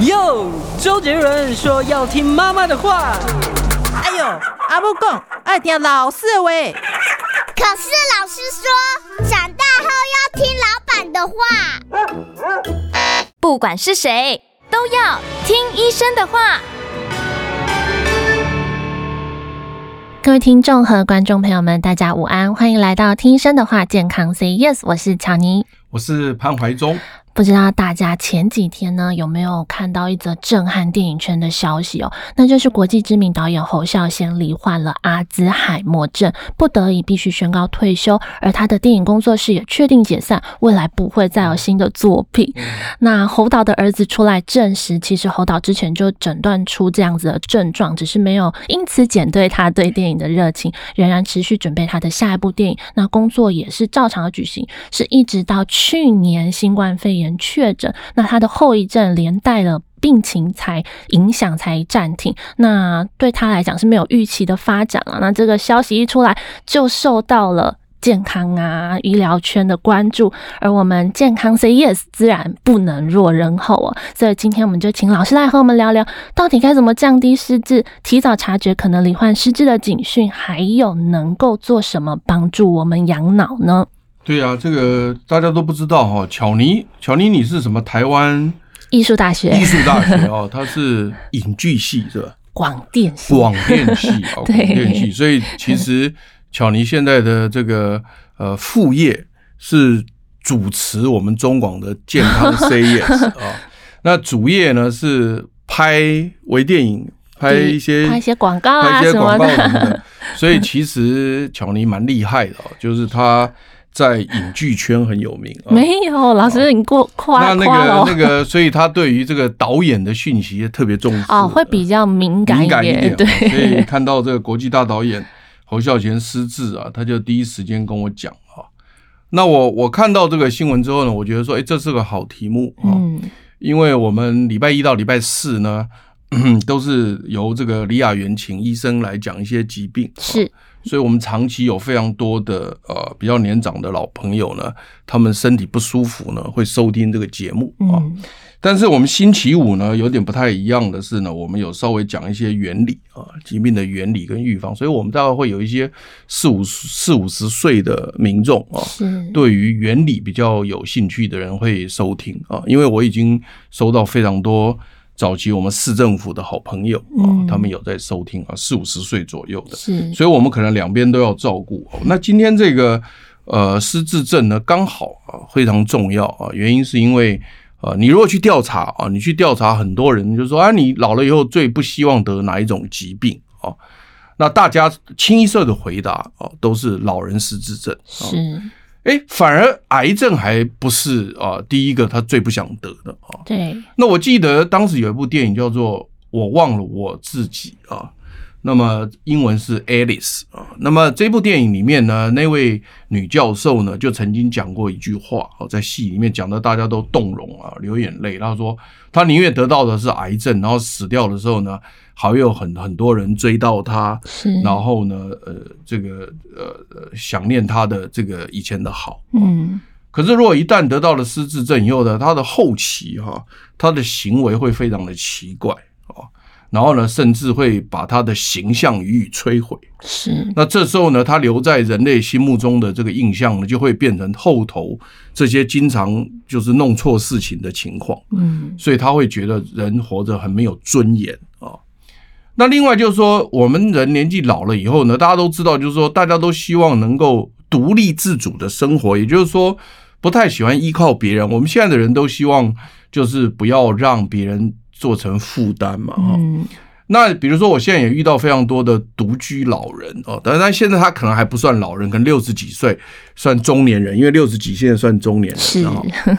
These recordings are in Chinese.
哟，周杰伦说要听妈妈的话。哎呦，阿母讲爱听老师的话。可是老师说，长大后要听老板的话。不管是谁，都要听医生的话。各位听众和观众朋友们，大家午安，欢迎来到听医生的话，健康 Say Yes，我是乔妮，我是潘怀忠。不知道大家前几天呢有没有看到一则震撼电影圈的消息哦？那就是国际知名导演侯孝贤罹患了阿兹海默症，不得已必须宣告退休，而他的电影工作室也确定解散，未来不会再有新的作品。那侯导的儿子出来证实，其实侯导之前就诊断出这样子的症状，只是没有因此减退他对电影的热情，仍然持续准备他的下一部电影。那工作也是照常的举行，是一直到去年新冠肺炎。确诊，那他的后遗症连带了病情才影响才暂停，那对他来讲是没有预期的发展了。那这个消息一出来，就受到了健康啊医疗圈的关注，而我们健康 Say Yes 自然不能落人后啊。所以今天我们就请老师来和我们聊聊，到底该怎么降低失智，提早察觉可能罹患失智的警讯，还有能够做什么帮助我们养脑呢？对呀、啊，这个大家都不知道哈。巧妮，巧妮，你是什么？台湾艺术大学，艺术大学 哦，他是影剧系是吧？广电系，广电系 啊，广电系。所以其实巧妮现在的这个呃副业是主持我们中广的健康 Say Yes 啊，那主业呢是拍微电影，拍一些拍一些广告啊，拍一些广告什么的。所以其实巧妮蛮厉害的，就是他。在影剧圈很有名啊，没有老师，你过夸那那个那个，所以他对于这个导演的讯息也特别重视哦，会比较敏感一点。对，所以看到这个国际大导演侯孝贤失智啊，他就第一时间跟我讲啊。那我我看到这个新闻之后呢，我觉得说，哎，这是个好题目啊，因为我们礼拜一到礼拜四呢，都是由这个李雅媛请医生来讲一些疾病是。所以，我们长期有非常多的呃比较年长的老朋友呢，他们身体不舒服呢，会收听这个节目啊。但是我们星期五呢，有点不太一样的是呢，我们有稍微讲一些原理啊，疾病的原理跟预防。所以我们大概会有一些四五四五十岁的民众啊，对于原理比较有兴趣的人会收听啊，因为我已经收到非常多。早期我们市政府的好朋友啊，他们有在收听啊，四五十岁左右的，是，所以我们可能两边都要照顾。那今天这个呃失智症呢，刚好啊非常重要啊，原因是因为呃，你如果去调查啊，你去调查很多人就说啊，你老了以后最不希望得哪一种疾病啊？那大家清一色的回答啊，都是老人失智症，是。哎，反而癌症还不是啊，第一个他最不想得的啊。对。那我记得当时有一部电影叫做《我忘了我自己》啊，那么英文是 Alice 啊。那么这部电影里面呢，那位女教授呢就曾经讲过一句话，在戏里面讲的大家都动容啊，流眼泪。她说她宁愿得到的是癌症，然后死掉的时候呢。还有很很多人追到他，然后呢，呃，这个呃想念他的这个以前的好，嗯。可是如果一旦得到了失智症以后呢，他的后期哈，他的行为会非常的奇怪啊，然后呢，甚至会把他的形象予以摧毁。是。那这时候呢，他留在人类心目中的这个印象呢，就会变成后头这些经常就是弄错事情的情况。嗯。所以他会觉得人活着很没有尊严啊。那另外就是说，我们人年纪老了以后呢，大家都知道，就是说，大家都希望能够独立自主的生活，也就是说，不太喜欢依靠别人。我们现在的人都希望，就是不要让别人做成负担嘛。嗯。那比如说，我现在也遇到非常多的独居老人哦，但是现在他可能还不算老人，可能六十几岁算中年人，因为六十几现在算中年人。是。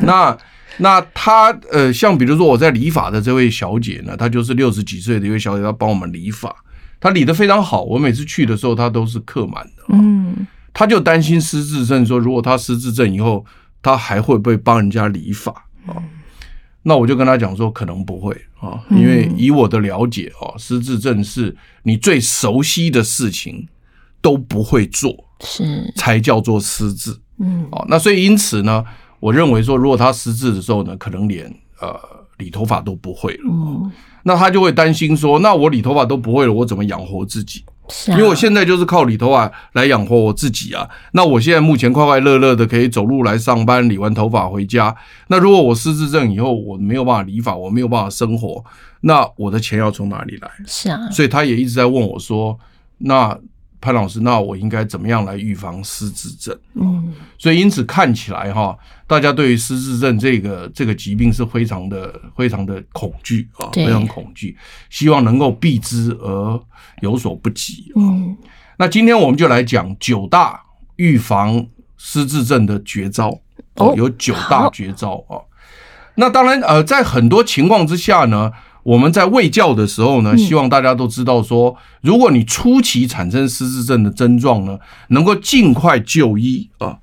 那。那他呃，像比如说我在理发的这位小姐呢，她就是六十几岁的一位小姐，她帮我们理发，她理得非常好。我每次去的时候，她都是客满的。嗯，她就担心失智症，说如果她失智症以后，她还会不会帮人家理发啊？那我就跟她讲说，可能不会啊，因为以我的了解啊，失智症是你最熟悉的事情都不会做，是才叫做失智。嗯，哦，那所以因此呢。我认为说，如果他失智的时候呢，可能连呃理头发都不会了，嗯，那他就会担心说，那我理头发都不会了，我怎么养活自己？是啊，因为我现在就是靠理头发来养活我自己啊。那我现在目前快快乐乐的可以走路来上班，理完头发回家。那如果我失智症以后我没有办法理发，我没有办法生活，那我的钱要从哪里来？是啊，所以他也一直在问我说，那。潘老师，那我应该怎么样来预防失智症？嗯，所以因此看起来哈，大家对于失智症这个这个疾病是非常的非常的恐惧啊，非常恐惧，希望能够避之而有所不及。嗯，那今天我们就来讲九大预防失智症的绝招哦，有九大绝招啊。那当然呃，在很多情况之下呢。我们在卫教的时候呢，希望大家都知道说，如果你初期产生失智症的症状呢，能够尽快就医啊。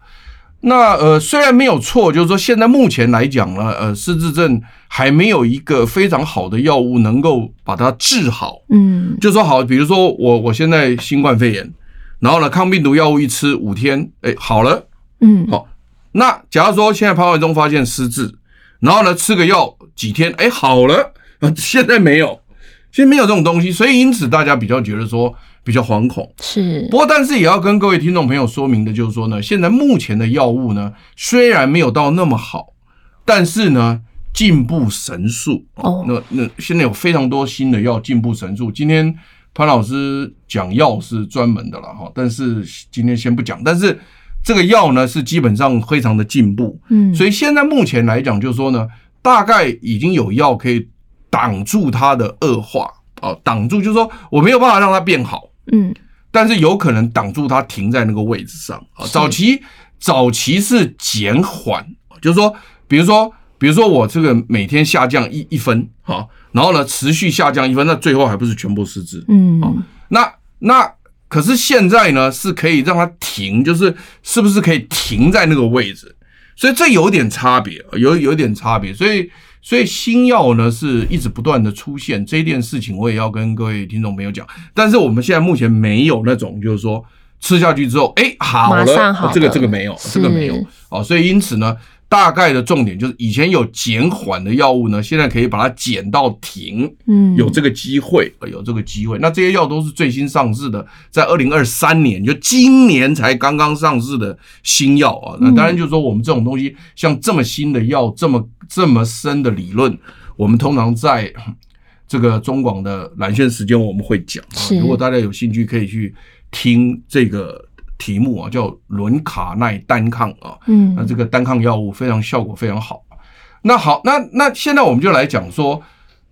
那呃，虽然没有错，就是说现在目前来讲呢，呃，失智症还没有一个非常好的药物能够把它治好。嗯，就说好，比如说我我现在新冠肺炎，然后呢，抗病毒药物一吃五天，哎，好了。嗯，好。那假如说现在潘怀忠发现失智，然后呢，吃个药几天，哎，好了。现在没有，现在没有这种东西，所以因此大家比较觉得说比较惶恐。是，不过但是也要跟各位听众朋友说明的就是说呢，现在目前的药物呢，虽然没有到那么好，但是呢进步神速。哦，那那现在有非常多新的药进步神速。今天潘老师讲药是专门的了哈，但是今天先不讲。但是这个药呢是基本上非常的进步。嗯，所以现在目前来讲就是说呢，大概已经有药可以。挡住它的恶化啊，挡住就是说我没有办法让它变好，嗯，但是有可能挡住它停在那个位置上啊。早期早期是减缓，就是说，比如说，比如说我这个每天下降一一分啊，然后呢持续下降一分，那最后还不是全部失智？嗯，那那可是现在呢是可以让它停，就是是不是可以停在那个位置？所以这有点差别，有有点差别，所以。所以新药呢是一直不断的出现，这件事情我也要跟各位听众朋友讲。但是我们现在目前没有那种就是说吃下去之后，哎，好了，这个这个没有，这个没有。哦，所以因此呢。大概的重点就是，以前有减缓的药物呢，现在可以把它减到停，嗯，有这个机会，有这个机会。那这些药都是最新上市的，在二零二三年，就今年才刚刚上市的新药啊。那当然就是说，我们这种东西，像这么新的药，这么这么深的理论，我们通常在 这个中广的蓝线时间我们会讲啊。如果大家有兴趣，可以去听这个。题目啊，叫伦卡奈单抗啊，嗯，那这个单抗药物非常效果非常好。那好，那那现在我们就来讲说，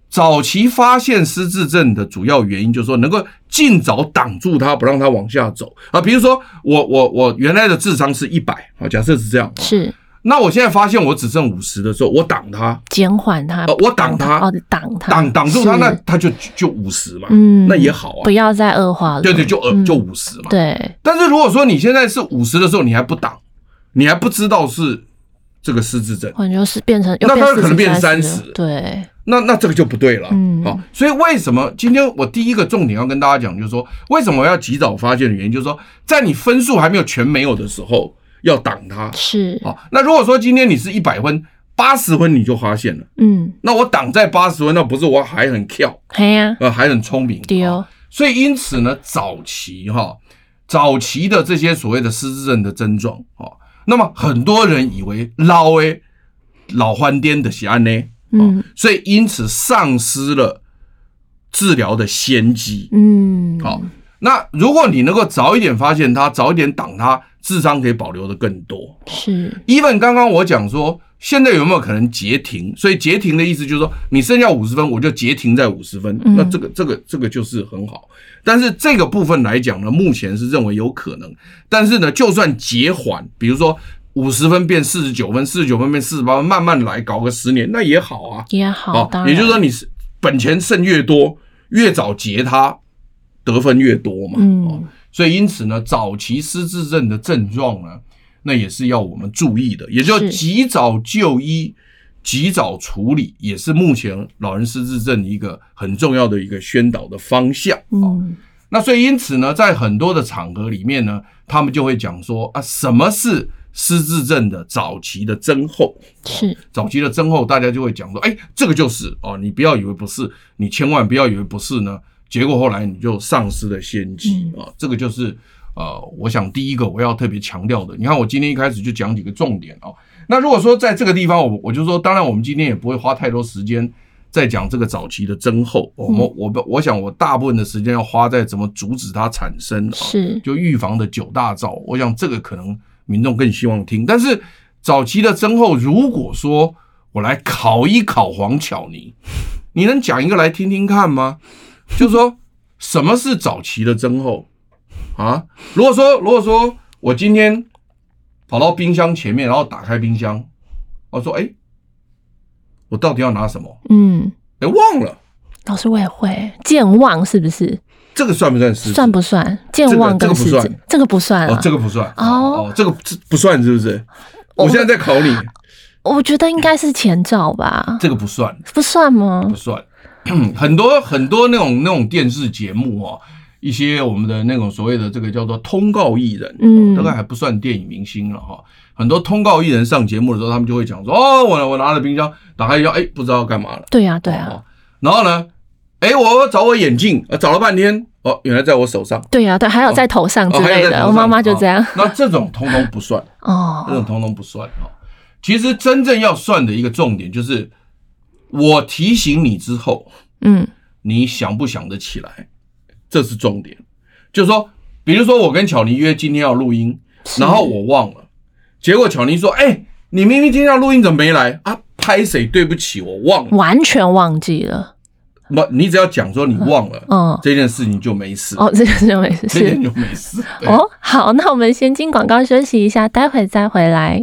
早期发现失智症的主要原因，就是说能够尽早挡住它，不让它往下走啊。比如说我我我原来的智商是一百啊，假设是这样，是。那我现在发现我只剩五十的时候，我挡它，减缓它，呃，我挡它，哦，挡它，挡挡住它，那它就就五十嘛，嗯，那也好啊，不要再恶化了，对对，就呃就五十嘛，对。但是如果说你现在是五十的时候，你还不挡，你还不知道是这个失智症，或者就是变成，那它可能变成三十，对，那那这个就不对了，嗯，好，所以为什么今天我第一个重点要跟大家讲，就是说为什么我要及早发现的原因，就是说在你分数还没有全没有的时候。要挡它是。好，那如果说今天你是一百分，八十分你就发现了，嗯，那我挡在八十分，那不是我还很跳，对呀，呃，还很聪明，对哦。所以因此呢，早期哈，早期的这些所谓的失智症的症状啊，那么很多人以为老诶老欢颠的是安呢，嗯，所以因此丧失了治疗的先机，嗯，好，那如果你能够早一点发现它，早一点挡它。智商可以保留的更多，是。Even 刚刚我讲说，现在有没有可能截停？所以截停的意思就是说，你剩下五十分，我就截停在五十分。那这个、这个、这个就是很好。但是这个部分来讲呢，目前是认为有可能。但是呢，就算截缓，比如说五十分变四十九分，四十九分变四十八分，慢慢来，搞个十年，那也好啊，也好。啊，也就是说，你是本钱剩越多，越早截它，得分越多嘛。嗯。所以，因此呢，早期失智症的症状呢，那也是要我们注意的，也就及早就医、及早处理，也是目前老人失智症一个很重要的一个宣导的方向。嗯，那所以因此呢，在很多的场合里面呢，他们就会讲说啊，什么是失智症的早期的征候，是。早期的征候，大家就会讲说，哎，这个就是哦，你不要以为不是，你千万不要以为不是呢，结果后来你就丧失了先机啊，这个就是呃，我想第一个我要特别强调的，你看我今天一开始就讲几个重点啊，那如果说在这个地方，我我就说，当然我们今天也不会花太多时间。在讲这个早期的增厚，我我我我想我大部分的时间要花在怎么阻止它产生啊，是就预防的九大兆。我想这个可能民众更希望听。但是早期的增厚，如果说我来考一考黄巧妮，你能讲一个来听听看吗？就是说什么是早期的增厚啊？如果说如果说我今天跑到冰箱前面，然后打开冰箱，我说哎。我到底要拿什么？嗯，哎，忘了。老师，我也会健忘，是不是？这个算不算是？算不算？健忘跟失智，这个不算。哦，这个不算。哦哦，这个不算，是不是？我现在在考你。我觉得应该是前兆吧。这个不算，不算吗？不算。很多很多那种那种电视节目哦，一些我们的那种所谓的这个叫做通告艺人，嗯，大概还不算电影明星了哈。很多通告艺人上节目的时候，他们就会讲说：“哦，我我拿了冰箱，打开一下，哎，不知道干嘛了。”对呀，对呀。然后呢，哎，我找我眼镜，找了半天，哦，原来在我手上。对呀，对，还有在头上之类的。我妈妈就这样。那这种通通不算 哦，这种通通不算哦。其实真正要算的一个重点就是，我提醒你之后，嗯，你想不想得起来？这是重点。就是说，比如说我跟巧妮约今天要录音，然后我忘了。结果巧妮说：“哎、欸，你明明今天要录音，怎么没来啊？拍谁？对不起，我忘了，完全忘记了。不，你只要讲说你忘了，嗯，这件事情就没事。哦，这件事就没事，这件就没事。哦，好，那我们先进广告休息一下，待会再回来。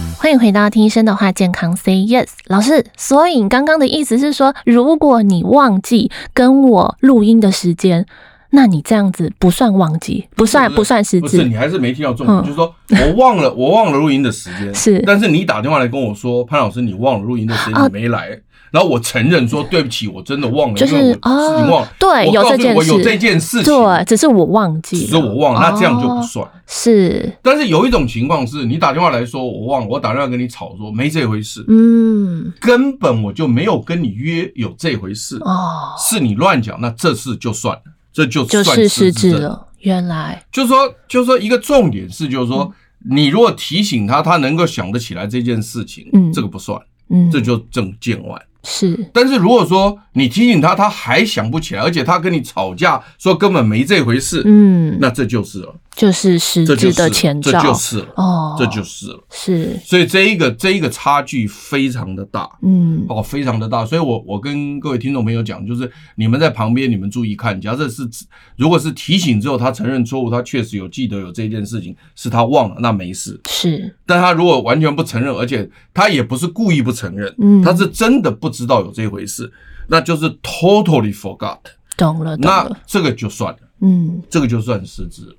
欢迎回到听医生的话，健康 Say Yes，老师。所以你刚刚的意思是说，如果你忘记跟我录音的时间。那你这样子不算忘记，不算不，算失智，不是你还是没听到重点，嗯、就是说我忘了我忘了录音的时间，是，但是你打电话来跟我说，潘老师你忘了录音的时间，你没来。啊然后我承认说对不起，我真的忘了，就是啊，你忘了。对，有这件事，我有这件事情，对，只是我忘记，只是我忘了，那这样就不算。是，但是有一种情况是，你打电话来说我忘了，我打电话跟你吵说没这回事，嗯，根本我就没有跟你约有这回事，哦，是你乱讲，那这事就算了，这就算是失智了。原来。就是说，就是说一个重点是，就是说你如果提醒他，他能够想得起来这件事情，嗯，这个不算，嗯，这就正见外。是，但是如果说你提醒他，他还想不起来，而且他跟你吵架说根本没这回事，嗯，那这就是了。就是失智的前兆，这就是了哦，这就是了，是，所以这一个这一个差距非常的大，嗯，哦，非常的大，所以我我跟各位听众朋友讲，就是你们在旁边，你们注意看，假设是如果是提醒之后他承认错误，他确实有记得有这件事情是他忘了，那没事，是，但他如果完全不承认，而且他也不是故意不承认，嗯，他是真的不知道有这回事，那就是 totally forgot，懂了，懂了，那这个就算了，嗯，这个就算失职了。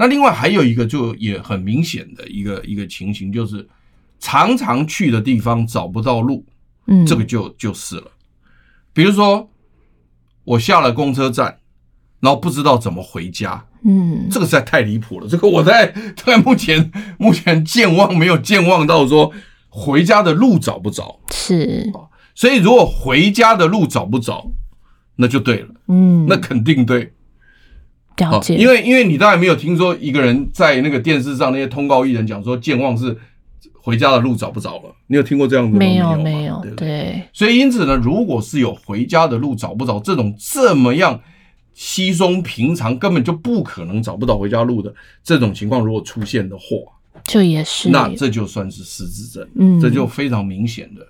那另外还有一个就也很明显的一个一个情形，就是常常去的地方找不到路，嗯，这个就就是了。比如说我下了公车站，然后不知道怎么回家，嗯，这个实在太离谱了。这个我在 在目前目前健忘没有健忘到说回家的路找不着，是，所以如果回家的路找不着，那就对了，嗯，那肯定对。了解，因为因为你当然没有听说一个人在那个电视上那些通告艺人讲说健忘是回家的路找不着了，你有听过这样的吗？没有没有，对所以因此呢，如果是有回家的路找不着这种这么样稀松平常，根本就不可能找不到回家路的这种情况，如果出现的话，这也是，那这就算是失智症，嗯，这就非常明显的。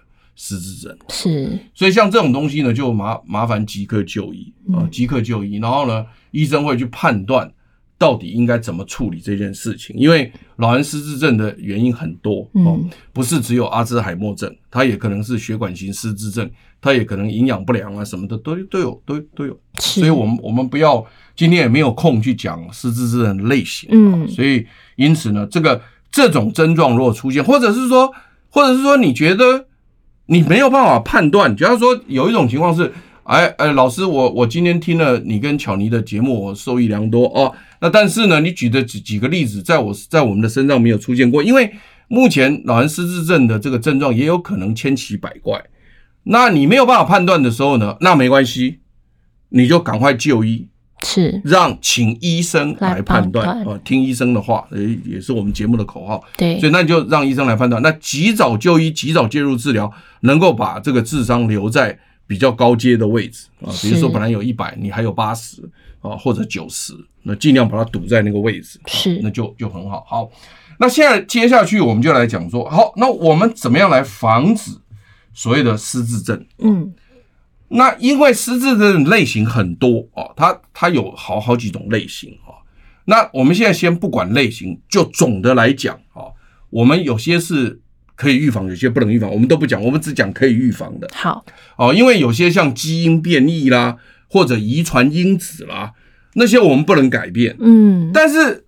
失智症。是，所以像这种东西呢，就麻麻烦即刻就医啊，即刻就医。然后呢，医生会去判断到底应该怎么处理这件事情？因为老人失智症的原因很多哦，不是只有阿兹海默症，它也可能是血管型失智症，它也可能营养不良啊什么的都都有都都有。所以我们我们不要今天也没有空去讲失智症的类型，嗯，所以因此呢，这个这种症状如果出现，或者是说，或者是说你觉得你没有办法判断，假如说有一种情况是。哎哎，老师，我我今天听了你跟巧妮的节目，我受益良多哦。那但是呢，你举的几几个例子，在我在我们的身上没有出现过，因为目前老人失智症的这个症状也有可能千奇百怪。那你没有办法判断的时候呢，那没关系，你就赶快就医，是让请医生来判断啊，听医生的话，诶，也是我们节目的口号。对，所以那就让医生来判断。那及早就医，及早介入治疗，能够把这个智商留在。比较高阶的位置啊，比如说本来有一百，你还有八十啊，或者九十，那尽量把它堵在那个位置，是，那就就很好。好，那现在接下去我们就来讲说，好，那我们怎么样来防止所谓的失智症？嗯，那因为失智症类型很多哦，它它有好好几种类型啊。那我们现在先不管类型，就总的来讲啊，我们有些是。可以预防，有些不能预防，我们都不讲，我们只讲可以预防的。好哦，因为有些像基因变异啦，或者遗传因子啦，那些我们不能改变。嗯，但是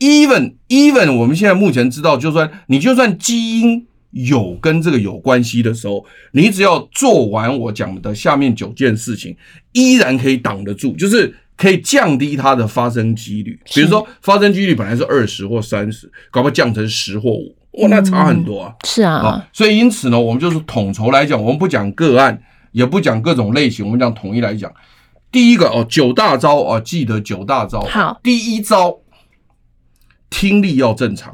even even 我们现在目前知道，就算你就算基因有跟这个有关系的时候，你只要做完我讲的下面九件事情，依然可以挡得住，就是可以降低它的发生几率。比如说发生几率本来是二十或三十，搞不好降成十或五。哇，那差很多啊！是啊，所以因此呢，我们就是统筹来讲，我们不讲个案，也不讲各种类型，我们讲统一来讲。第一个哦，九大招哦，记得九大招。好，第一招，听力要正常。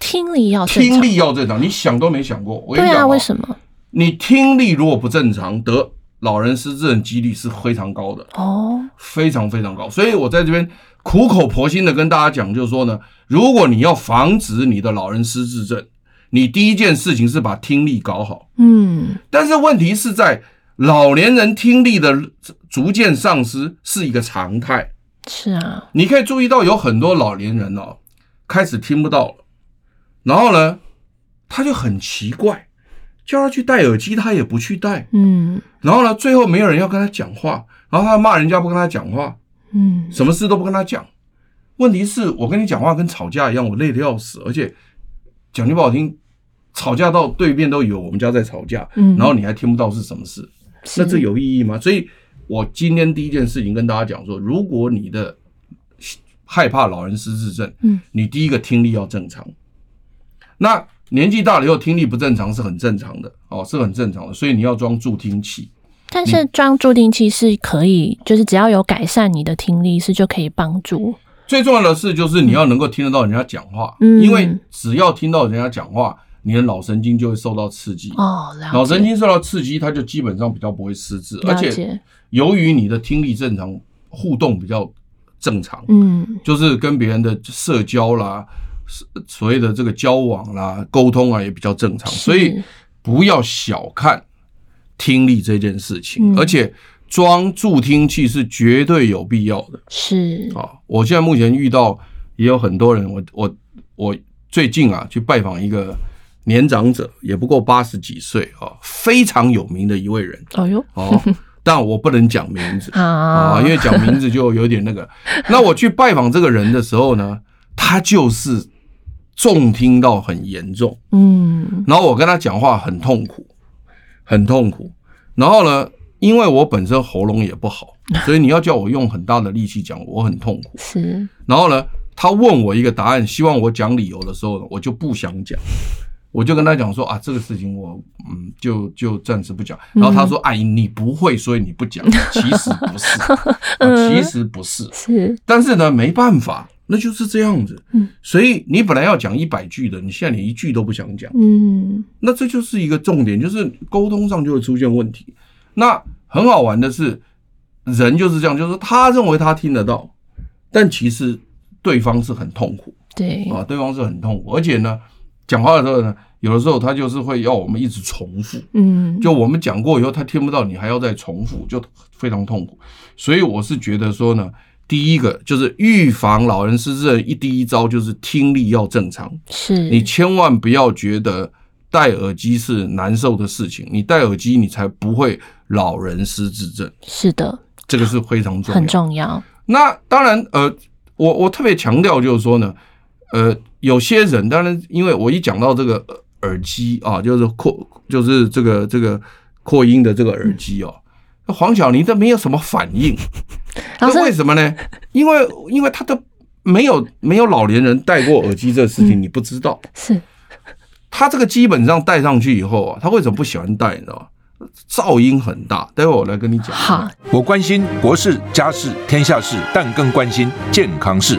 听力要正常，听力要正常，你想都没想过。我跟你讲，对啊，为什么？你听力如果不正常，得老人失智的几率是非常高的哦，非常非常高。所以我在这边。苦口婆心的跟大家讲，就是说呢，如果你要防止你的老人失智症，你第一件事情是把听力搞好。嗯，但是问题是在老年人听力的逐渐丧失是一个常态。是啊，你可以注意到有很多老年人哦，开始听不到了，然后呢，他就很奇怪，叫他去戴耳机，他也不去戴。嗯，然后呢，最后没有人要跟他讲话，然后他骂人家不跟他讲话。嗯，什么事都不跟他讲。问题是我跟你讲话跟吵架一样，我累得要死，而且讲句不好听，吵架到对面都有我们家在吵架，嗯，然后你还听不到是什么事，那这有意义吗？所以，我今天第一件事情跟大家讲说，如果你的害怕老人失智症，嗯，你第一个听力要正常。那年纪大了以后听力不正常是很正常的哦，是很正常的，所以你要装助听器。但是装助听器是可以，就是只要有改善你的听力是就可以帮助。最重要的是就是你要能够听得到人家讲话，嗯，因为只要听到人家讲话，你的脑神经就会受到刺激。哦，脑神经受到刺激，它就基本上比较不会失智，而且由于你的听力正常，互动比较正常，嗯，就是跟别人的社交啦，所谓的这个交往啦、沟通啊也比较正常，所以不要小看。听力这件事情，而且装助听器是绝对有必要的。是啊，我现在目前遇到也有很多人，我我我最近啊去拜访一个年长者，也不过八十几岁啊，非常有名的一位人。哎呦，哦，但我不能讲名字 啊，因为讲名字就有点那个。那我去拜访这个人的时候呢，他就是重听到很严重，嗯，然后我跟他讲话很痛苦。很痛苦，然后呢，因为我本身喉咙也不好，所以你要叫我用很大的力气讲，我很痛苦。是，然后呢，他问我一个答案，希望我讲理由的时候呢，我就不想讲，我就跟他讲说啊，这个事情我嗯，就就暂时不讲。然后他说，哎，你不会，所以你不讲。其实不是，啊，其实不是，是，但是呢，没办法。那就是这样子，嗯，所以你本来要讲一百句的，你现在连一句都不想讲，嗯，那这就是一个重点，就是沟通上就会出现问题。那很好玩的是，人就是这样，就是他认为他听得到，但其实对方是很痛苦，对啊，对方是很痛苦，而且呢，讲话的时候呢，有的时候他就是会要我们一直重复，嗯，就我们讲过以后他听不到，你还要再重复，就非常痛苦。所以我是觉得说呢。第一个就是预防老人失智症，一第一招就是听力要正常。是你千万不要觉得戴耳机是难受的事情，你戴耳机你才不会老人失智症。是的，这个是非常重要，很重要。那当然，呃，我我特别强调就是说呢，呃，有些人当然，因为我一讲到这个耳机啊，就是扩，就是这个这个扩音的这个耳机哦，嗯、黄晓玲都没有什么反应。那为什么呢？因为因为他都没有没有老年人戴过耳机这个事情，你不知道。是，他这个基本上戴上去以后啊，他为什么不喜欢戴？你知道吗？噪音很大。待会我来跟你讲。好，我关心国事、家事、天下事，但更关心健康事。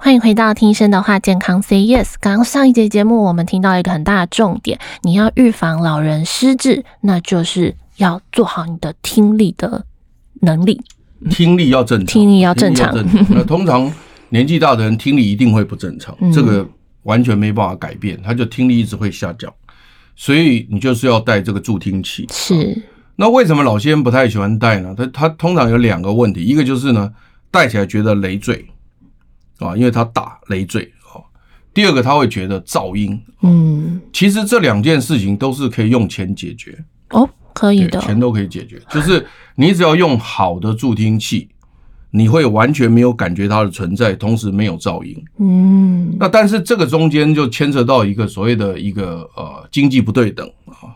欢迎回到听医生的话，健康 Say Yes。刚刚上一节节目，我们听到一个很大的重点，你要预防老人失智，那就是要做好你的听力的能力。听力要正常，听力要正常。那 通常年纪大的人听力一定会不正常，这个完全没办法改变，他就听力一直会下降。所以你就是要戴这个助听器。是。那为什么老先生不太喜欢戴呢？他他通常有两个问题，一个就是呢，戴起来觉得累赘啊，因为他大累赘啊。第二个他会觉得噪音。嗯。其实这两件事情都是可以用钱解决。哦。可以的，钱都可以解决。就是你只要用好的助听器，你会完全没有感觉它的存在，同时没有噪音。嗯，那但是这个中间就牵扯到一个所谓的一个呃经济不对等啊，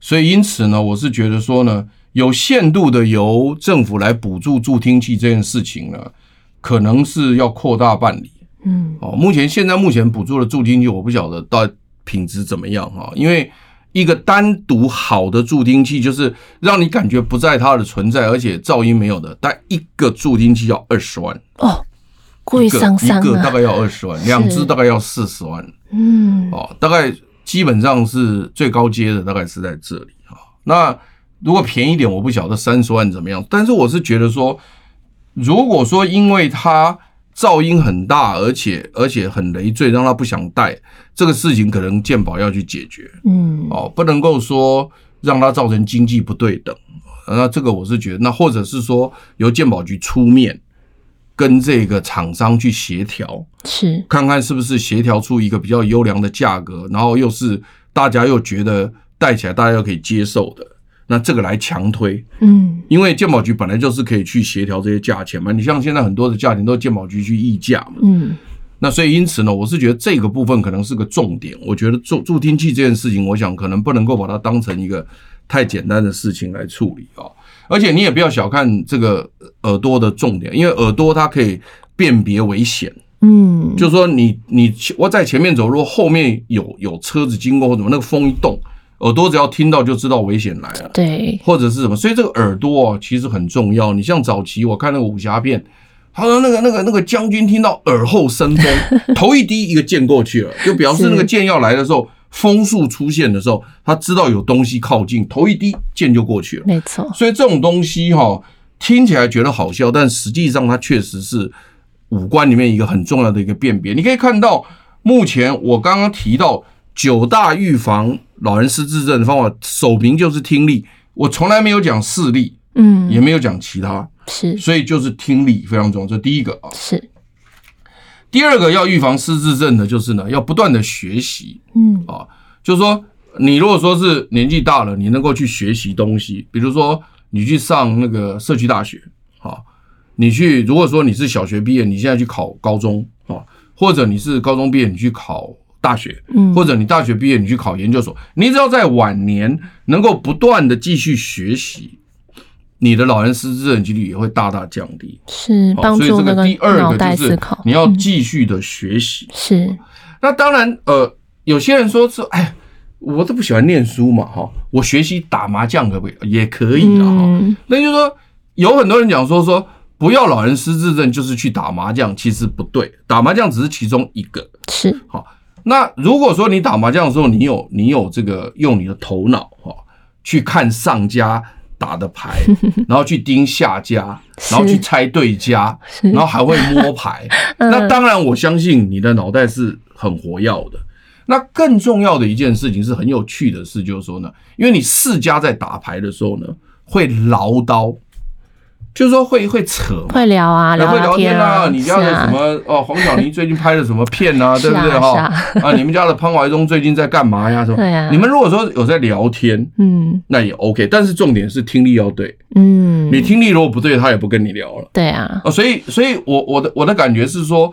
所以因此呢，我是觉得说呢，有限度的由政府来补助助听器这件事情呢，可能是要扩大办理。嗯，哦，目前现在目前补助的助听器，我不晓得到底品质怎么样哈，因为。一个单独好的助听器，就是让你感觉不在它的存在，而且噪音没有的，但一个助听器要二十万哦，贵桑桑啊！一个大概要二十万，两只大概要四十万。嗯，哦，大概基本上是最高阶的，大概是在这里啊。那如果便宜点，我不晓得三十万怎么样，但是我是觉得说，如果说因为它。噪音很大，而且而且很累赘，让他不想戴。这个事情可能鉴宝要去解决，嗯，哦，不能够说让他造成经济不对等。那这个我是觉得，那或者是说由鉴宝局出面跟这个厂商去协调，是看看是不是协调出一个比较优良的价格，然后又是大家又觉得戴起来大家又可以接受的。那这个来强推，嗯，因为健保局本来就是可以去协调这些价钱嘛。你像现在很多的价钱都是健保局去议价嘛，嗯。那所以因此呢，我是觉得这个部分可能是个重点。我觉得助助听器这件事情，我想可能不能够把它当成一个太简单的事情来处理啊。而且你也不要小看这个耳朵的重点，因为耳朵它可以辨别危险，嗯，就是说你你我在前面走，如果后面有有车子经过或怎么，那个风一动。耳朵只要听到就知道危险来了，对，或者是什么，所以这个耳朵啊其实很重要。你像早期我看那个武侠片，他说那个那个那个将军听到耳后生风，头一低一个箭过去了，就表示那个箭要来的时候，风速出现的时候，他知道有东西靠近，头一低箭就过去了。没错，所以这种东西哈听起来觉得好笑，但实际上它确实是五官里面一个很重要的一个辨别。你可以看到，目前我刚刚提到九大预防。老人失智症的方法，首名就是听力。我从来没有讲视力，嗯，也没有讲其他，是，所以就是听力非常重要。这第一个啊，是。第二个要预防失智症的，就是呢，要不断的学习，嗯啊，就是说，你如果说是年纪大了，你能够去学习东西，比如说你去上那个社区大学，啊，你去，如果说你是小学毕业，你现在去考高中，啊，或者你是高中毕业，你去考。大学，或者你大学毕业，你去考研究所，你只要在晚年能够不断的继续学习，你的老人失智症几率也会大大降低。是，帮助那个脑袋思考。你要继续的学习。是，那当然，呃，有些人说是，哎，我都不喜欢念书嘛，哈，我学习打麻将可不可以？也可以的哈。那就是说，有很多人讲说说，不要老人失智症就是去打麻将，其实不对，打麻将只是其中一个。是，好。那如果说你打麻将的时候，你有你有这个用你的头脑哈去看上家打的牌，然后去盯下家，然后去猜对家，然后还会摸牌，那当然我相信你的脑袋是很活跃的。那更重要的一件事情是很有趣的事，就是说呢，因为你四家在打牌的时候呢，会唠叨。就是说会会扯，会聊啊，聊聊天啊。你家的什么哦？黄晓妮最近拍的什么片啊？对不对哈？啊，你们家的潘怀忠最近在干嘛呀？什么？对啊。你们如果说有在聊天，嗯，那也 OK。但是重点是听力要对，嗯，你听力如果不对，他也不跟你聊了。对啊。哦，所以，所以我我的我的感觉是说，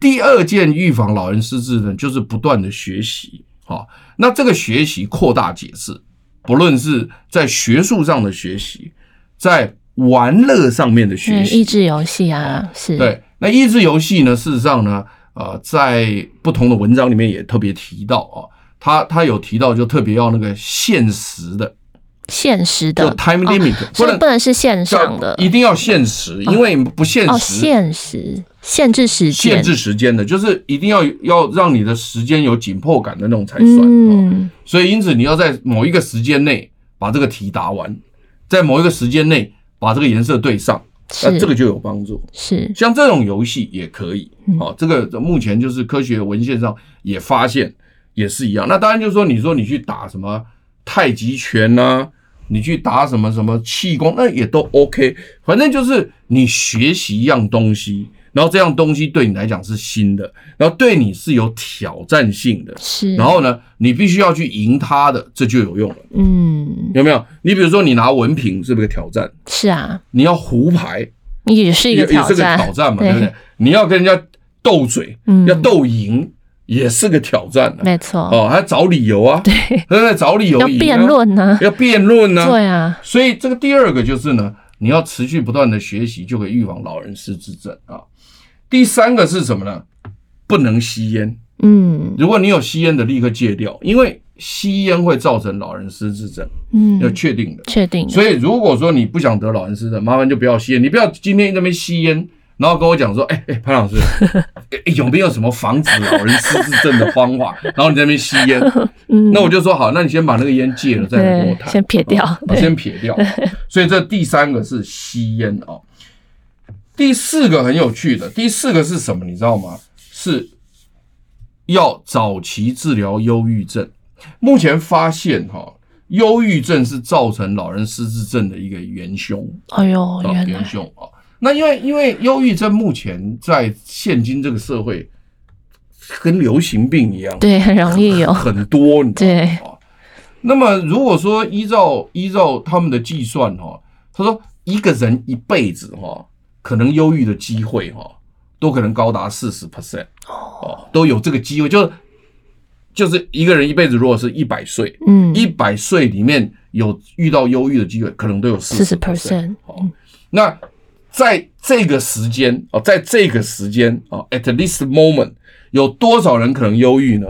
第二件预防老人失智呢，就是不断的学习。好，那这个学习扩大解释，不论是在学术上的学习，在玩乐上面的学习，益智游戏啊，是。对。那益智游戏呢，事实上呢，呃，在不同的文章里面也特别提到啊，他他有提到，就特别要那个限时的，限时的，就 time limit，不能不能是线上的，一定要限时，因为不限时，限时限制时间，限制时间的，就是一定要要让你的时间有紧迫感的那种才算。嗯，所以因此你要在某一个时间内把这个题答完，在某一个时间内。把这个颜色对上，那这个就有帮助。是像这种游戏也可以。好，这个目前就是科学文献上也发现也是一样。那当然就是说，你说你去打什么太极拳呐，你去打什么什么气功，那也都 OK。反正就是你学习一样东西。然后这样东西对你来讲是新的，然后对你是有挑战性的，是。然后呢，你必须要去赢他的，这就有用了。嗯，有没有？你比如说你拿文凭是不是个挑战？是啊。你要胡牌也是一个挑战，也是个挑战嘛，对不对？你要跟人家斗嘴，嗯，要斗赢也是个挑战，没错。哦，还要找理由啊，对，他在，找理由赢，要辩论呢，要辩论呢，对啊。所以这个第二个就是呢，你要持续不断的学习，就可以预防老人失智症啊。第三个是什么呢？不能吸烟。嗯，如果你有吸烟的，立刻戒掉，因为吸烟会造成老人失智症。嗯，要确定的，确定。所以如果说你不想得老人失智症，麻烦就不要吸烟。你不要今天在那边吸烟，然后跟我讲说，哎、欸、哎，潘老师，有没有什么防止老人失智症的方法？然后你在那边吸烟，嗯，那我就说好，那你先把那个烟戒了，再来跟我谈。先撇掉，先撇掉。所以这第三个是吸烟啊。第四个很有趣的，第四个是什么？你知道吗？是要早期治疗忧郁症。目前发现，哈，忧郁症是造成老人失智症的一个元凶。哎呦，元凶啊！那因为因为忧郁症目前在现今这个社会跟流行病一样，对，很容易有很多，你知道吗？对。那么如果说依照依照他们的计算，哈，他说一个人一辈子，哈。可能忧郁的机会哈，都可能高达四十 percent 哦，都有这个机会，就是就是一个人一辈子，如果是一百岁，嗯，一百岁里面有遇到忧郁的机会，可能都有四十 percent 哦。那在这个时间哦，在这个时间哦，at this moment，有多少人可能忧郁呢？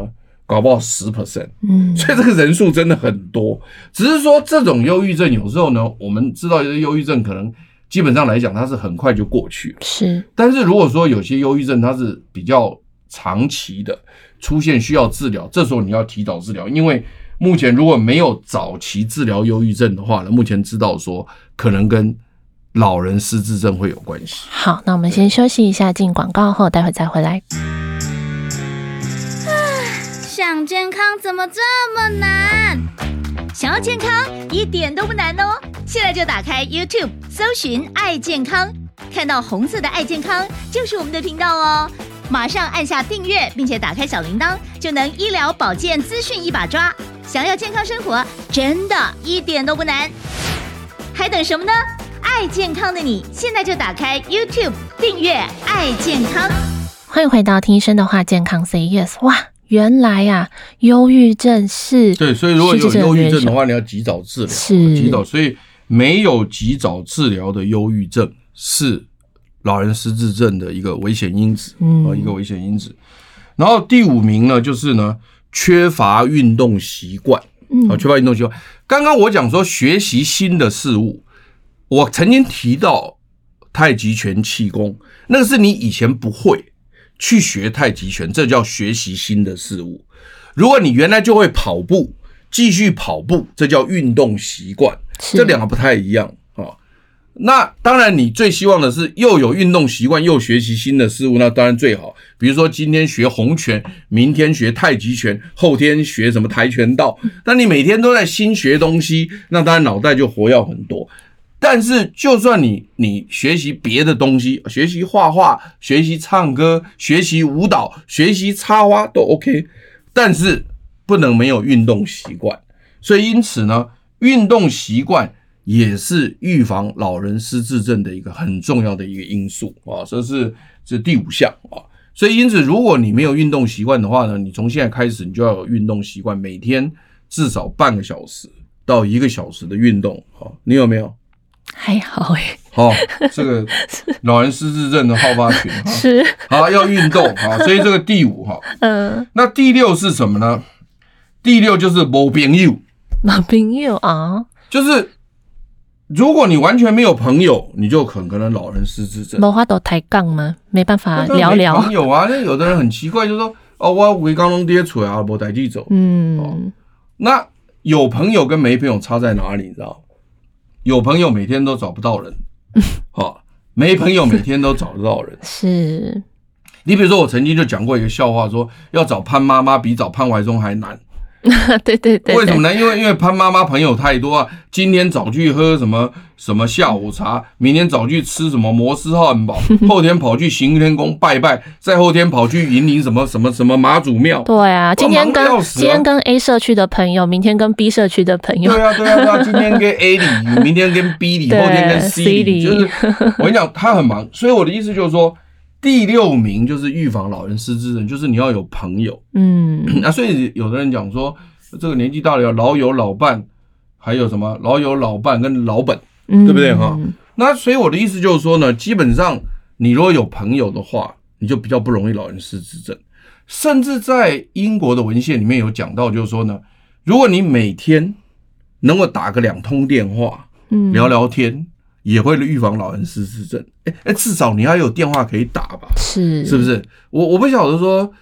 搞不好十 percent，嗯，所以这个人数真的很多。只是说这种忧郁症有时候呢，我们知道，忧郁症可能。基本上来讲，它是很快就过去了。是，但是如果说有些忧郁症，它是比较长期的出现，需要治疗，这时候你要提早治疗。因为目前如果没有早期治疗忧郁症的话呢，目前知道说可能跟老人失智症会有关系。好，那我们先休息一下，进广告后，待会再回来。想健康怎么这么难？想要健康一点都不难哦！现在就打开 YouTube，搜寻“爱健康”，看到红色的“爱健康”就是我们的频道哦。马上按下订阅，并且打开小铃铛，就能医疗保健资讯一把抓。想要健康生活，真的一点都不难，还等什么呢？爱健康的你，现在就打开 YouTube 订阅“爱健康”。欢迎回到听医生的话，健康 Say Yes，哇！原来呀、啊，忧郁症是对，所以如果有忧郁症的话，你要及早治疗，是及早。所以没有及早治疗的忧郁症是老人失智症的一个危险因子，嗯，一个危险因子。然后第五名呢，就是呢，缺乏运动习惯，啊，缺乏运动习惯。刚刚我讲说学习新的事物，我曾经提到太极拳、气功，那个是你以前不会。去学太极拳，这叫学习新的事物。如果你原来就会跑步，继续跑步，这叫运动习惯。这两个不太一样啊。那当然，你最希望的是又有运动习惯，又学习新的事物，那当然最好。比如说今天学洪拳，明天学太极拳，后天学什么跆拳道。那你每天都在新学东西，那当然脑袋就活跃很多。但是，就算你你学习别的东西，学习画画、学习唱歌、学习舞蹈、学习插花都 OK，但是不能没有运动习惯。所以，因此呢，运动习惯也是预防老人失智症的一个很重要的一个因素啊。这是这第五项啊。所以，因此，如果你没有运动习惯的话呢，你从现在开始你就要有运动习惯，每天至少半个小时到一个小时的运动。啊，你有没有？还好哎，哦，这个 老人失智症的好发群是好要运动哈，所以这个第五哈，嗯，那第六是什么呢？第六就是没朋友，没朋友啊，就是如果你完全没有朋友，你就很可能老人失智症。没话都抬杠吗？没办法聊聊。朋友啊，那有的人很奇怪，就是说哦，我回刚刚跌出来啊，没带地走。嗯，那有朋友跟没朋友差在哪里？你知道？有朋友每天都找不到人，好，没朋友每天都找得到人。是，你比如说，我曾经就讲过一个笑话，说要找潘妈妈比找潘怀忠还难。对对对，为什么呢？因为因为潘妈妈朋友太多啊，今天早去喝什么什么下午茶，明天早去吃什么摩斯汉堡，后天跑去行天宫拜拜，再后天跑去云林什么什么什么妈祖庙。对啊，今天跟今天跟 A 社区的朋友，明天跟 B 社区的朋友。对啊对啊对啊，今天跟 A 里，明天跟 B 里，后天跟 C 里，就是我跟你讲，他很忙。所以我的意思就是说。第六名就是预防老人失智症，就是你要有朋友。嗯，那所以有的人讲说，这个年纪大了要老友老伴，还有什么老友老伴跟老本，对不对哈？那所以我的意思就是说呢，基本上你如果有朋友的话，你就比较不容易老人失智症。甚至在英国的文献里面有讲到，就是说呢，如果你每天能够打个两通电话，嗯，聊聊天。也会预防老人失智症，哎哎，至少你还有电话可以打吧？是，是不是？我我不晓得说，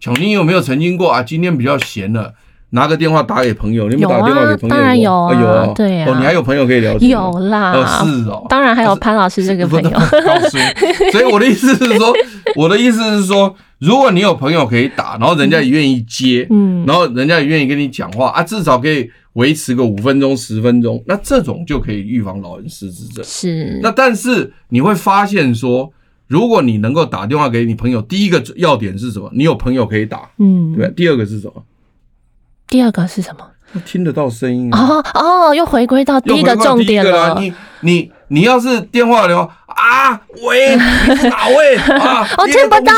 巧妮有没有曾经过啊？今天比较闲了，拿个电话打给朋友，你有没有打电话给朋友？当然有啊，有啊，对啊。哦，你还有朋友可以聊天？有啦，是哦。当然还有潘老师这个朋友。所以我的意思是说，我的意思是说，如果你有朋友可以打，然后人家也愿意接，嗯，然后人家也愿意跟你讲话啊，至少可以。维持个五分钟、十分钟，那这种就可以预防老人失智症。是。那但是你会发现说，如果你能够打电话给你朋友，第一个要点是什么？你有朋友可以打，嗯，对。第二个是什么？第二个是什么？听得到声音哦哦，又回归到第一个重点了。你你你要是电话的话啊，喂，哪位 啊？我听不到。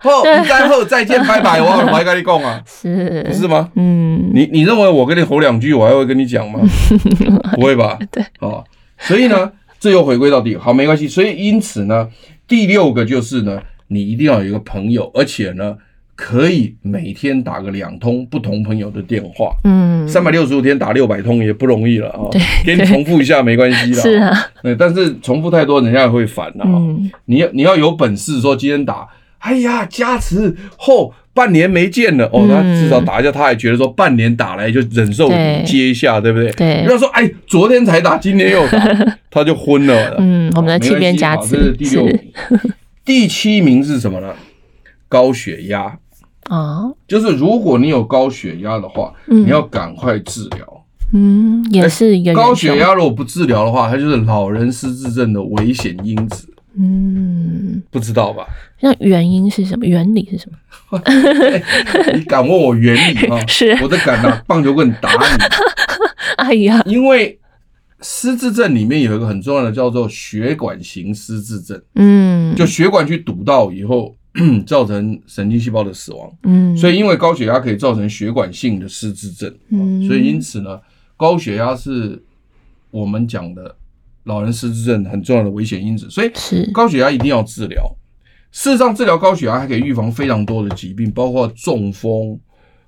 后，然后再见，拜拜。我 我还跟你讲啊，是，不是吗？嗯，你你认为我跟你吼两句，我还会跟你讲吗？不会吧？对，哦，所以呢，这又回归到第好，没关系。所以因此呢，第六个就是呢，你一定要有一个朋友，而且呢。可以每天打个两通不同朋友的电话，嗯，三百六十五天打六百通也不容易了啊。对，给你重复一下没关系的。是啊，对，但是重复太多，人家也会烦的嗯。你要你要有本事说今天打，哎呀，加持后半年没见了哦，他至少打一下，他还觉得说半年打来就忍受接一下，对不对？对。不要说哎，昨天才打，今天又打，他就昏了。嗯，我们的七边加持，这是第六名。第七名是什么呢？高血压。啊，就是如果你有高血压的话，你要赶快治疗。嗯，也是一个高血压，如果不治疗的话，它就是老人失智症的危险因子。嗯，不知道吧？那原因是什么？原理是什么？你敢问我原理啊？是，我都敢拿棒球棍打你。哎呀，因为失智症里面有一个很重要的叫做血管型失智症。嗯，就血管去堵到以后。造成神经细胞的死亡，嗯，所以因为高血压可以造成血管性的失智症，嗯，所以因此呢，高血压是我们讲的老人失智症很重要的危险因子，所以高血压一定要治疗。事实上，治疗高血压还可以预防非常多的疾病，包括中风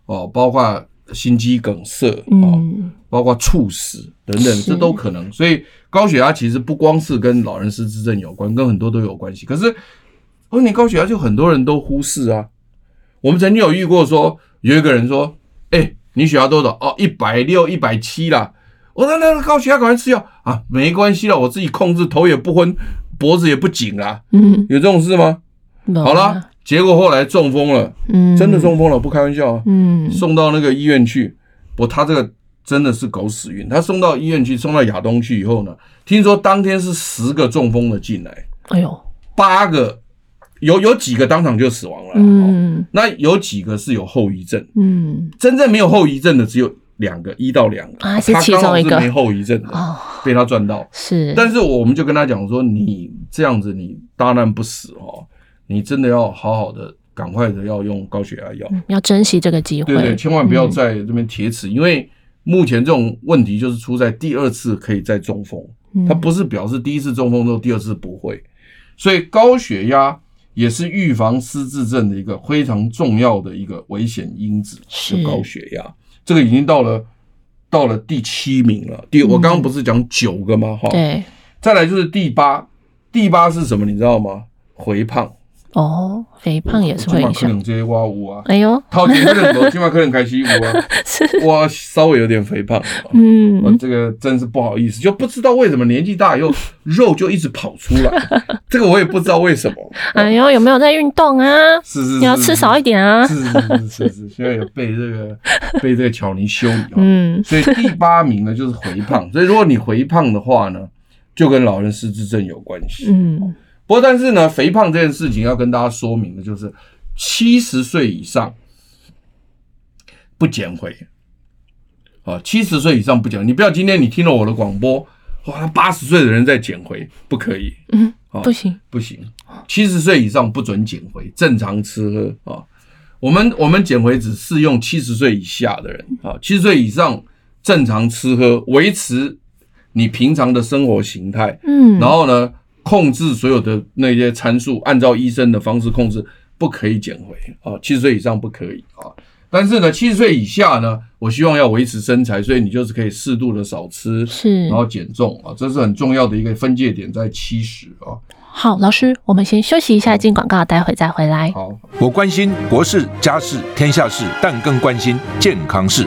哦，包括心肌梗塞哦，包括猝死等等，这都可能。所以高血压其实不光是跟老人失智症有关，跟很多都有关系。可是二年高血压就很多人都忽视啊。我们曾经有遇过说，有一个人说：“哎、欸，你血压多少？哦，一百六、一百七啦。”我说：“那那高血压赶快吃药啊，没关系了，我自己控制，头也不昏，脖子也不紧啦。”嗯，有这种事吗？啊、好了，结果后来中风了，嗯，真的中风了，不开玩笑啊。嗯，送到那个医院去，不，他这个真的是狗屎运。他送到医院去，送到亚东去以后呢，听说当天是十个中风的进来，哎呦，八个。有有几个当场就死亡了，嗯，那有几个是有后遗症，嗯，真正没有后遗症的只有两个，一到两个，啊，是其中一个，没后遗症的，哦，被他赚到，是，但是我们就跟他讲说，你这样子你大难不死哦，你真的要好好的，赶快的要用高血压药，要珍惜这个机会，对对，千万不要在这边铁齿，因为目前这种问题就是出在第二次可以再中风，它不是表示第一次中风之后第二次不会，所以高血压。也是预防失智症的一个非常重要的一个危险因子，是高血压。这个已经到了到了第七名了。第我刚刚不是讲九个吗？哈，对。再来就是第八，第八是什么？你知道吗？肥胖。哦，肥胖也是会影响。这些哇呜啊，哎呦，掏钱可能多，起码可能开心五啊，我稍微有点肥胖，嗯，我这个真是不好意思，就不知道为什么年纪大以后肉就一直跑出来，这个我也不知道为什么。哎呦，有没有在运动啊？是是，你要吃少一点啊。是是是是是，现在有被这个被这个巧尼修理，嗯，所以第八名呢就是肥胖，所以如果你肥胖的话呢，就跟老人失智症有关系，嗯。不过，但是呢，肥胖这件事情要跟大家说明的就是，七十岁以上不减肥。啊，七十岁以上不减。你不要今天你听了我的广播，哇，八十岁的人在减肥，不可以，嗯，啊不行，不行，七十岁以上不准减肥，正常吃喝。啊。我们我们减肥只适用七十岁以下的人。啊，七十岁以上正常吃喝，维持你平常的生活形态，嗯，然后呢，控制所有的那些参数，按照医生的方式控制，不可以减肥啊。七十岁以上不可以啊，但是呢，七十岁以下呢，我希望要维持身材，所以你就是可以适度的少吃，是，然后减重啊，这是很重要的一个分界点在七十啊。好，老师，我们先休息一下，进广告，待会再回来。好，我关心国事、家事、天下事，但更关心健康事。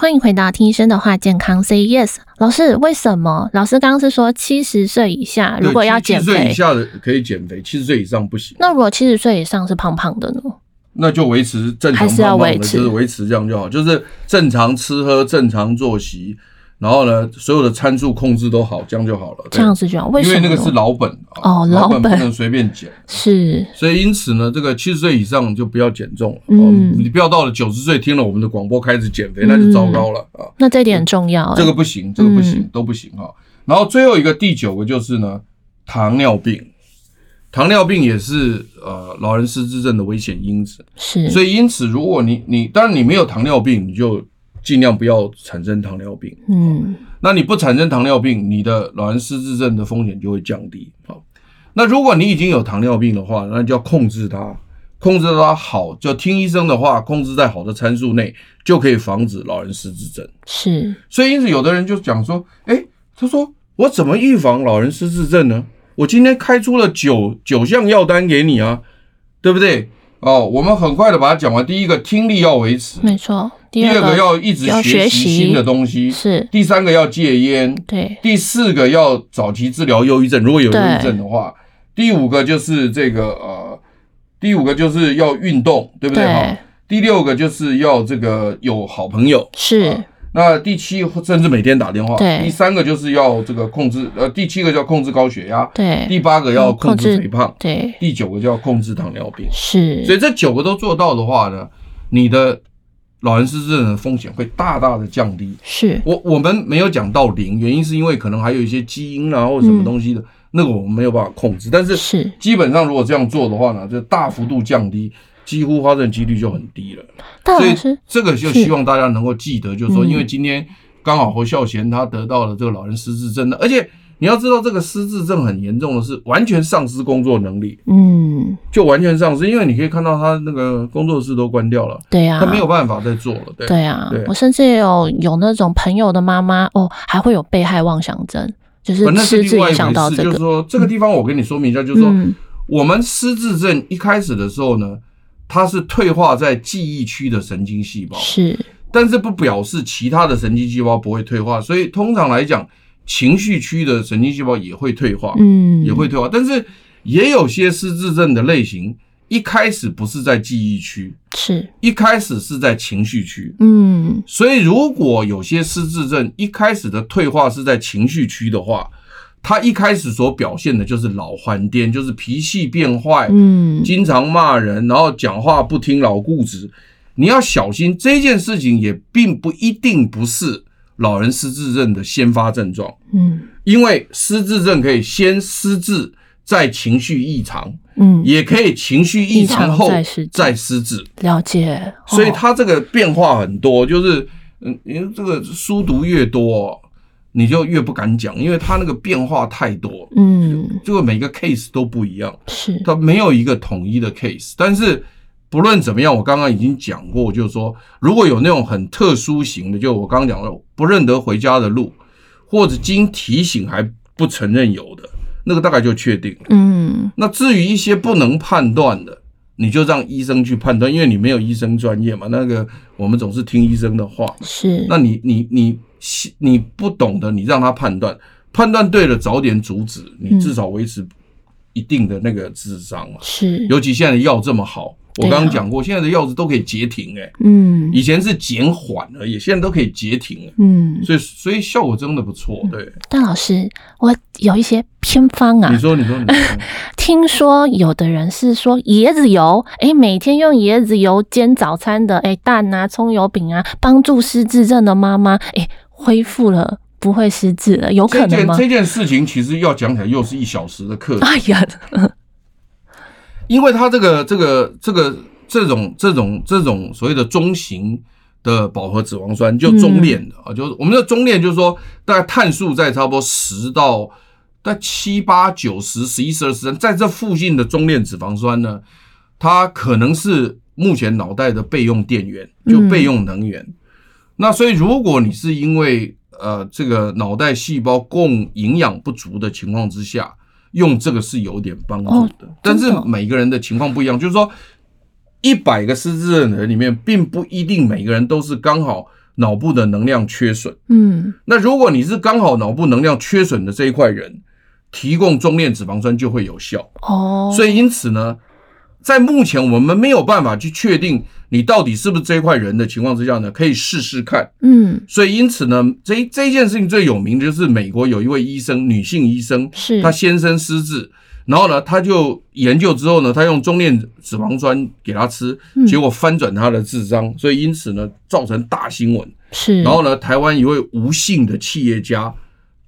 欢迎回到听医生的话，健康 Say Yes。老师，为什么？老师刚刚是说七十岁以下如果要减肥，七十岁以下的可以减肥，七十岁以上不行。那如果七十岁以上是胖胖的呢？那就维持正常胖胖的，还是要维持，就是维持这样就好，就是正常吃喝，正常作息。然后呢，所有的参数控制都好，这样就好了。这样子就好，为什么？因为那个是老本哦，老本不能随便减。是，所以因此呢，这个七十岁以上就不要减重了。嗯，你不要到了九十岁听了我们的广播开始减肥，那就糟糕了啊。那这点很重要。这个不行，这个不行，都不行哈。然后最后一个第九个就是呢，糖尿病。糖尿病也是呃老人失智症的危险因子。是，所以因此如果你你当然你没有糖尿病，你就。尽量不要产生糖尿病。嗯，那你不产生糖尿病，你的老人失智症的风险就会降低。好，那如果你已经有糖尿病的话，那就要控制它，控制它好，就听医生的话，控制在好的参数内，就可以防止老人失智症。是，所以因此有的人就讲说，诶，他说我怎么预防老人失智症呢？我今天开出了九九项药单给你啊，对不对？哦，我们很快的把它讲完。第一个，听力要维持，没错。第二个要一直学习新的东西，是。第三个要戒烟，对。第四个要早期治疗忧郁症，如果有忧郁症的话。第五个就是这个呃，第五个就是要运动，对不对？哈。第六个就是要这个有好朋友，是。那第七甚至每天打电话。对。第三个就是要这个控制，呃，第七个叫控制高血压，对。第八个要控制肥胖，对。第九个叫控制糖尿病，是。所以这九个都做到的话呢，你的。老人失智症的风险会大大的降低。是我我们没有讲到零，原因是因为可能还有一些基因啊或什么东西的，嗯、那个我们没有办法控制。但是是基本上如果这样做的话呢，就大幅度降低几乎发生几率就很低了。所以这个就希望大家能够记得，就是说，因为今天刚好侯孝贤他得到了这个老人失智症的，而且。你要知道，这个失智症很严重的是完全丧失工作能力，嗯，就完全丧失，因为你可以看到他那个工作室都关掉了，对呀，他没有办法再做了，对，对啊，我甚至也有有那种朋友的妈妈哦，还会有被害妄想症，就是失智影响到这个，就是说这个地方我跟你说明一下，就是说我们失智症一开始的时候呢，它是退化在记忆区的神经细胞，是，但是不表示其他的神经细胞不会退化，所以通常来讲。情绪区的神经细胞也会退化，嗯，也会退化，但是也有些失智症的类型，一开始不是在记忆区，是。一开始是在情绪区，嗯，所以如果有些失智症一开始的退化是在情绪区的话，他一开始所表现的就是老顽颠，就是脾气变坏，嗯，经常骂人，然后讲话不听，老固执，你要小心这件事情，也并不一定不是。老人失智症的先发症状，嗯，因为失智症可以先失智，再情绪异常，嗯，也可以情绪异常后再失智。了解，所以它这个变化很多，就是嗯，因为这个书读越多，你就越不敢讲，因为他那个变化太多，嗯，这个每个 case 都不一样，是。它没有一个统一的 case，但是。不论怎么样，我刚刚已经讲过，就是说，如果有那种很特殊型的，就我刚刚讲的不认得回家的路，或者经提醒还不承认有的，那个大概就确定了。嗯，那至于一些不能判断的，你就让医生去判断，因为你没有医生专业嘛。那个我们总是听医生的话。是。那你你你你不懂的，你让他判断，判断对了，早点阻止，你至少维持一定的那个智商嘛。是。尤其现在的药这么好。我刚刚讲过，现在的药子都可以截停，哎，嗯，以前是减缓而已，现在都可以截停，嗯，所以所以效果真的不错，对。但老师，我有一些偏方啊，你说你说你说，听说有的人是说椰子油，哎，每天用椰子油煎早餐的，哎，蛋啊，葱油饼啊，帮助失智症的妈妈，哎，恢复了，不会失智了，有可能吗？这件，事情其实要讲起来又是一小时的课程。哎呀。因为它这个这个这个这种这种这种所谓的中型的饱和脂肪酸，就中链的啊，就是我们的中链，就是说大概碳数在差不多十到在七八九十十一十二十三，在这附近的中链脂肪酸呢，它可能是目前脑袋的备用电源，就备用能源。那所以如果你是因为呃这个脑袋细胞供营养不足的情况之下。用这个是有点帮助的，但是每个人的情况不一样，就是说，一百个失智症的人里面，并不一定每个人都是刚好脑部的能量缺损。嗯，那如果你是刚好脑部能量缺损的这一块人，提供中链脂肪酸就会有效。哦，所以因此呢，在目前我们没有办法去确定你到底是不是这一块人的情况之下呢，可以试试看。嗯，所以因此呢，这这一件事情最有名的就是美国有一位医生，女性医生，是她先生失智，然后呢，她就研究之后呢，她用中链脂肪酸给她吃，结果翻转她的智商，所以因此呢，造成大新闻。是，然后呢，台湾一位吴姓的企业家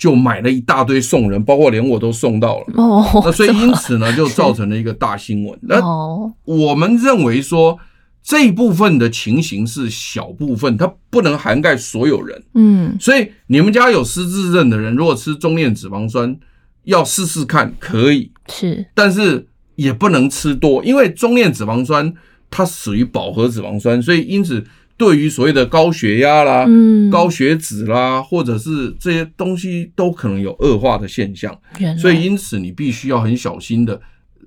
就买了一大堆送人，包括连我都送到了。哦，那所以因此呢，就造成了一个大新闻。那哦，我们认为说。这一部分的情形是小部分，它不能涵盖所有人。嗯，所以你们家有失智症的人，如果吃中链脂肪酸，要试试看，可以是，但是也不能吃多，因为中链脂肪酸它属于饱和脂肪酸，所以因此对于所谓的高血压啦、嗯、高血脂啦，或者是这些东西都可能有恶化的现象。所以因此你必须要很小心的。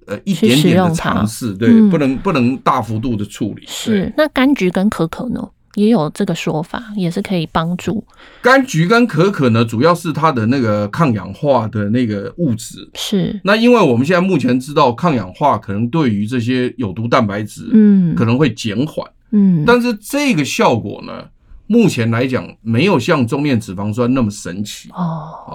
呃，一点点的尝试，对，嗯、不能不能大幅度的处理。是，那柑橘跟可可呢，也有这个说法，也是可以帮助。柑橘跟可可呢，主要是它的那个抗氧化的那个物质。是。那因为我们现在目前知道，抗氧化可能对于这些有毒蛋白质，嗯，可能会减缓，嗯，但是这个效果呢，目前来讲没有像中链脂肪酸那么神奇哦。啊，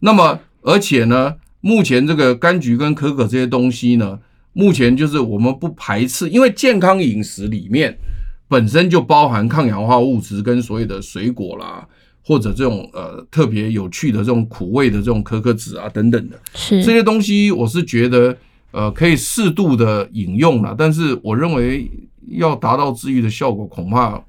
那么而且呢。目前这个柑橘跟可可这些东西呢，目前就是我们不排斥，因为健康饮食里面本身就包含抗氧化物质跟所有的水果啦，或者这种呃特别有趣的这种苦味的这种可可脂啊等等的，是这些东西，我是觉得呃，可以适度的饮用了，但是我认为要达到治愈的效果，恐怕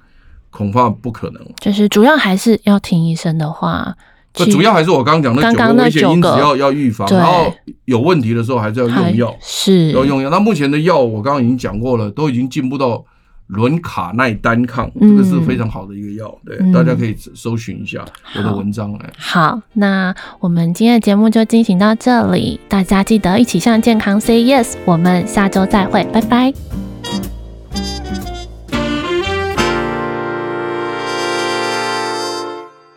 恐怕不可能。就是主要还是要听医生的话。不，主要还是我刚刚讲的九个危险因子要要预防，然后有问题的时候还是要用药，是要用药。那目前的药我刚刚已经讲过了，都已经进步到伦卡奈单抗，这个是非常好的一个药，对，嗯、大家可以搜寻一下我的文章。哎，好，那我们今天的节目就进行到这里，大家记得一起向健康 say yes，我们下周再会，拜拜。